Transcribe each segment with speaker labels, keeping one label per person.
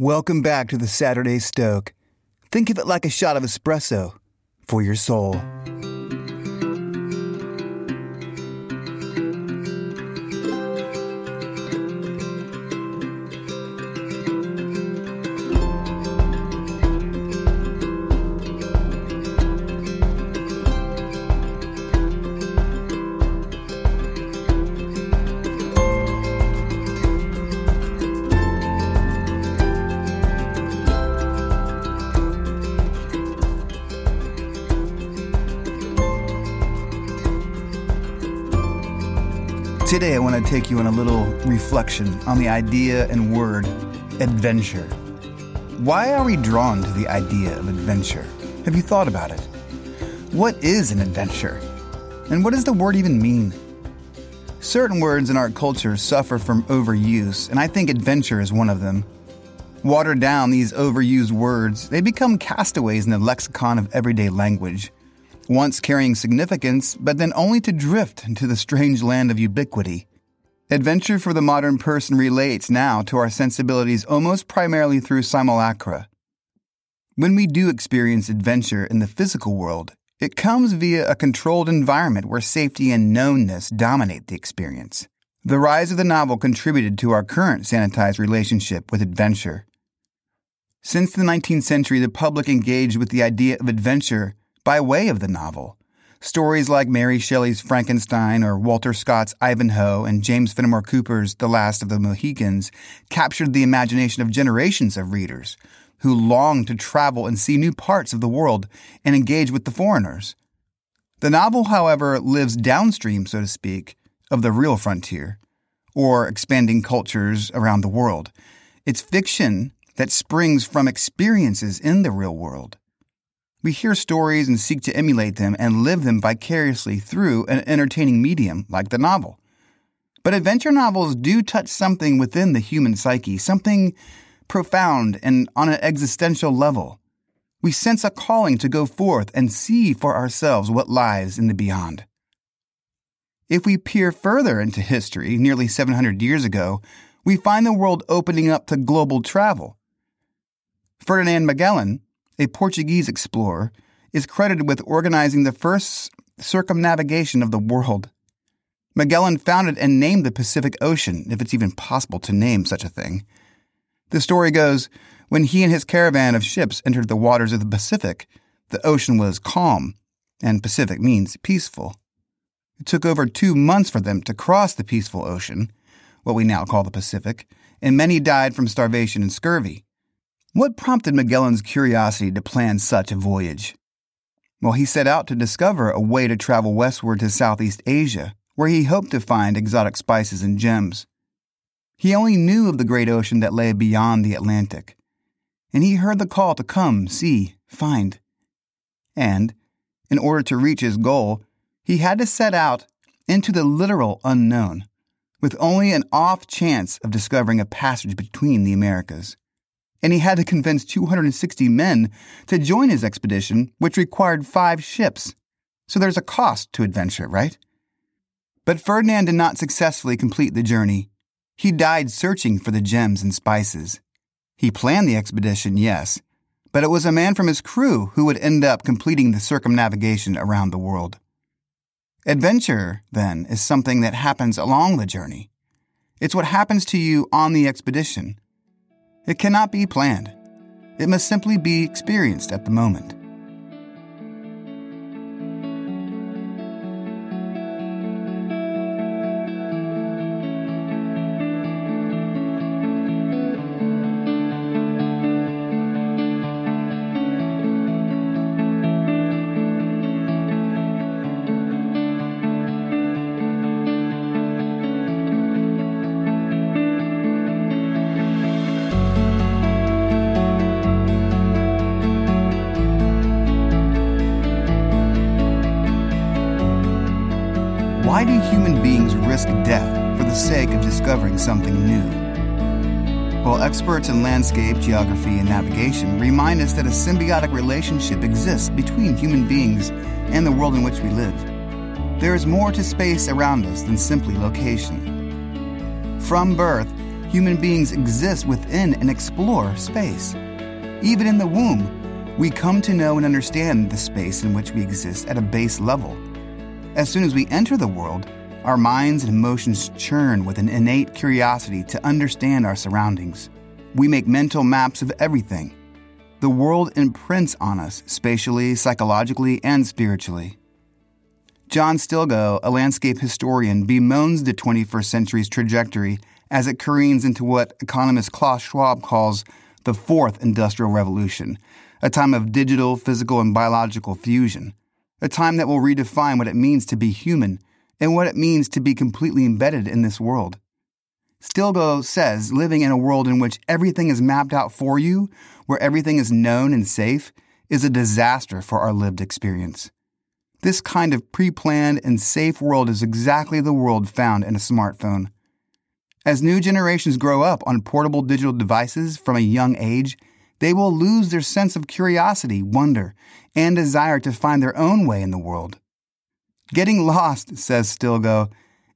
Speaker 1: Welcome back to the Saturday Stoke. Think of it like a shot of espresso for your soul. Today, I want to take you on a little reflection on the idea and word adventure. Why are we drawn to the idea of adventure? Have you thought about it? What is an adventure? And what does the word even mean? Certain words in our culture suffer from overuse, and I think adventure is one of them. Watered down these overused words, they become castaways in the lexicon of everyday language once carrying significance, but then only to drift into the strange land of ubiquity. Adventure for the modern person relates now to our sensibilities almost primarily through simulacra. When we do experience adventure in the physical world, it comes via a controlled environment where safety and knownness dominate the experience. The rise of the novel contributed to our current sanitized relationship with adventure. Since the 19th century, the public engaged with the idea of adventure by way of the novel. Stories like Mary Shelley's Frankenstein or Walter Scott's Ivanhoe and James Fenimore Cooper's The Last of the Mohicans captured the imagination of generations of readers who longed to travel and see new parts of the world and engage with the foreigners. The novel, however, lives downstream, so to speak, of the real frontier, or expanding cultures around the world. It's fiction that springs from experiences in the real world. We hear stories and seek to emulate them and live them vicariously through an entertaining medium like the novel. But adventure novels do touch something within the human psyche, something profound and on an existential level. We sense a calling to go forth and see for ourselves what lies in the beyond. If we peer further into history, nearly 700 years ago, we find the world opening up to global travel. Ferdinand Magellan, a Portuguese explorer, is credited with organizing the first circumnavigation of the world. Magellan founded and named the Pacific Ocean, if it's even possible to name such a thing. The story goes when he and his caravan of ships entered the waters of the Pacific, the ocean was calm, and Pacific means peaceful. It took over two months for them to cross the peaceful ocean, what we now call the Pacific, and many died from starvation and scurvy. What prompted Magellan's curiosity to plan such a voyage? Well, he set out to discover a way to travel westward to Southeast Asia, where he hoped to find exotic spices and gems. He only knew of the great ocean that lay beyond the Atlantic, and he heard the call to come, see, find. And, in order to reach his goal, he had to set out into the literal unknown, with only an off chance of discovering a passage between the Americas and he had to convince 260 men to join his expedition, which required five ships. So there's a cost to adventure, right? But Ferdinand did not successfully complete the journey. He died searching for the gems and spices. He planned the expedition, yes, but it was a man from his crew who would end up completing the circumnavigation around the world. Adventure, then, is something that happens along the journey. It's what happens to you on the expedition. It cannot be planned. It must simply be experienced at the moment. Risk death for the sake of discovering something new? While experts in landscape, geography, and navigation remind us that a symbiotic relationship exists between human beings and the world in which we live. There is more to space around us than simply location. From birth, human beings exist within and explore space. Even in the womb, we come to know and understand the space in which we exist at a base level. As soon as we enter the world, our minds and emotions churn with an innate curiosity to understand our surroundings. We make mental maps of everything. The world imprints on us spatially, psychologically, and spiritually. John Stilgoe, a landscape historian, bemoans the 21st century's trajectory as it careens into what economist Klaus Schwab calls the fourth industrial revolution, a time of digital, physical, and biological fusion, a time that will redefine what it means to be human and what it means to be completely embedded in this world. Stilgoe says living in a world in which everything is mapped out for you, where everything is known and safe, is a disaster for our lived experience. This kind of pre planned and safe world is exactly the world found in a smartphone. As new generations grow up on portable digital devices from a young age, they will lose their sense of curiosity, wonder, and desire to find their own way in the world. Getting lost, says Stilgoe,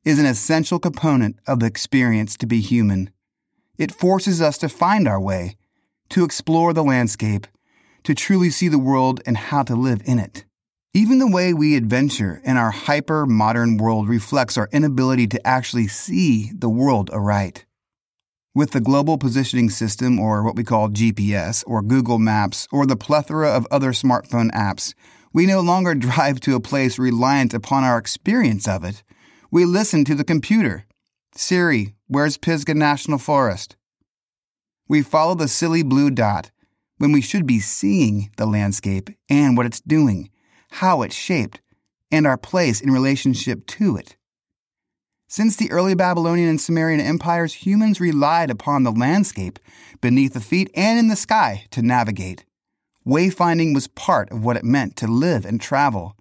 Speaker 1: is an essential component of the experience to be human. It forces us to find our way, to explore the landscape, to truly see the world and how to live in it. Even the way we adventure in our hyper modern world reflects our inability to actually see the world aright. With the Global Positioning System, or what we call GPS, or Google Maps, or the plethora of other smartphone apps, we no longer drive to a place reliant upon our experience of it. We listen to the computer. Siri, where's Pisgah National Forest? We follow the silly blue dot when we should be seeing the landscape and what it's doing how it's shaped, and our place in relationship to it. Since the early Babylonian and Sumerian empires, humans relied upon the landscape beneath the feet and in the sky to navigate. Wayfinding was part of what it meant to live and travel.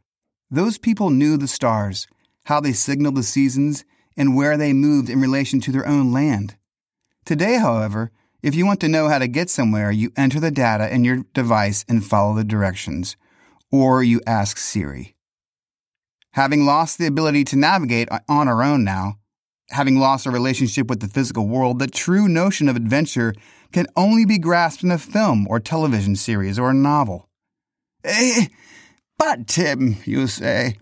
Speaker 1: Those people knew the stars, how they signaled the seasons, and where they moved in relation to their own land. Today, however, if you want to know how to get somewhere, you enter the data in your device and follow the directions or you ask Siri. Having lost the ability to navigate on our own now, having lost our relationship with the physical world, the true notion of adventure can only be grasped in a film or television series or a novel. Eh, but, Tim, you say,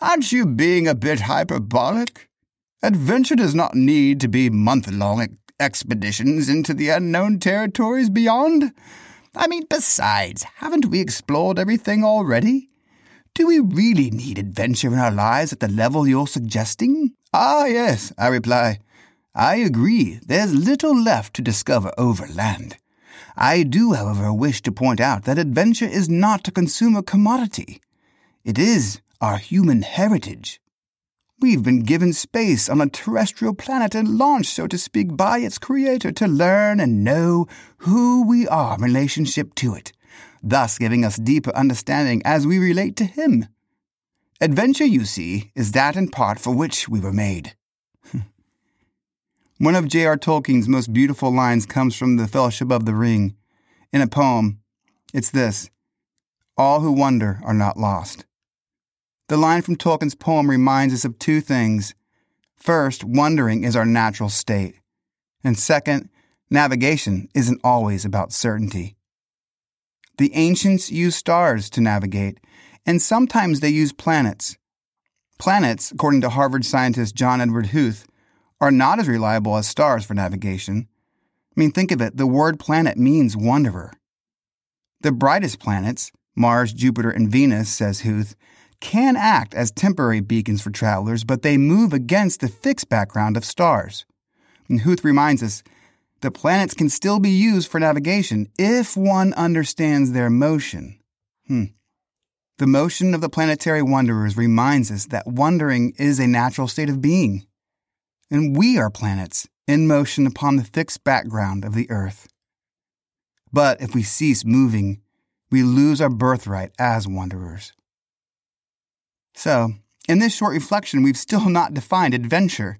Speaker 1: aren't you being a bit hyperbolic? Adventure does not need to be month long expeditions into the unknown territories beyond. I mean, besides, haven't we explored everything already? Do we really need adventure in our lives at the level you're suggesting? Ah, yes, I reply. I agree, there's little left to discover overland. I do, however, wish to point out that adventure is not a consumer commodity. It is our human heritage. We've been given space on a terrestrial planet and launched, so to speak, by its creator to learn and know who we are in relationship to it, thus giving us deeper understanding as we relate to him. Adventure, you see, is that in part for which we were made. One of J.R. Tolkien's most beautiful lines comes from The Fellowship of the Ring. In a poem, it's this All who wander are not lost. The line from Tolkien's poem reminds us of two things. First, wondering is our natural state. And second, navigation isn't always about certainty. The ancients used stars to navigate, and sometimes they use planets. Planets, according to Harvard scientist John Edward Huth, are not as reliable as stars for navigation. I mean, think of it the word planet means wanderer. The brightest planets, Mars, Jupiter, and Venus, says Huth, can act as temporary beacons for travelers, but they move against the fixed background of stars. And Huth reminds us the planets can still be used for navigation if one understands their motion. Hmm. The motion of the planetary wanderers reminds us that wandering is a natural state of being. And we are planets in motion upon the fixed background of the earth. But if we cease moving, we lose our birthright as wanderers. So, in this short reflection, we've still not defined adventure.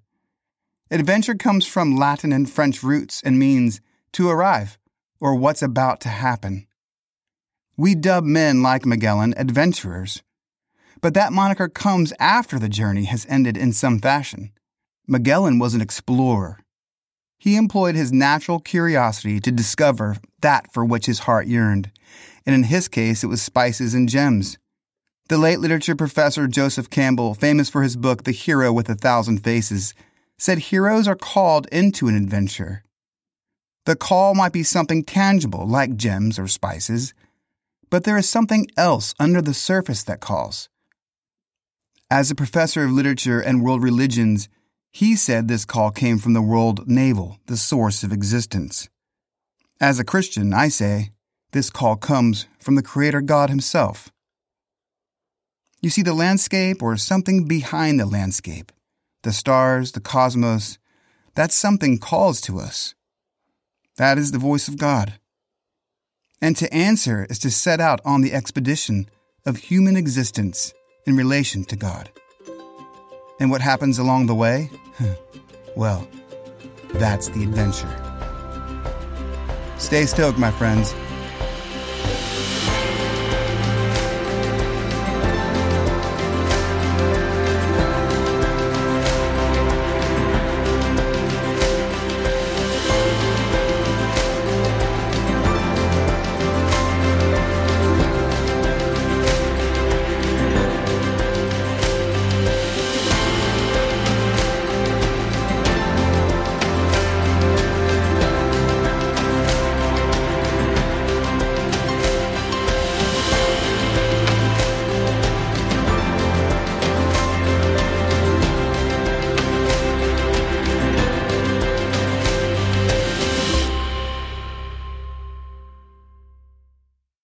Speaker 1: Adventure comes from Latin and French roots and means to arrive or what's about to happen. We dub men like Magellan adventurers. But that moniker comes after the journey has ended in some fashion. Magellan was an explorer. He employed his natural curiosity to discover that for which his heart yearned, and in his case it was spices and gems. The late literature professor Joseph Campbell, famous for his book The Hero with a Thousand Faces, said heroes are called into an adventure. The call might be something tangible like gems or spices, but there is something else under the surface that calls. As a professor of literature and world religions, he said this call came from the world navel, the source of existence. As a Christian, I say, this call comes from the Creator God Himself. You see the landscape or something behind the landscape, the stars, the cosmos, that something calls to us. That is the voice of God. And to answer is to set out on the expedition of human existence in relation to God. And what happens along the way? well, that's the adventure. Stay stoked, my friends.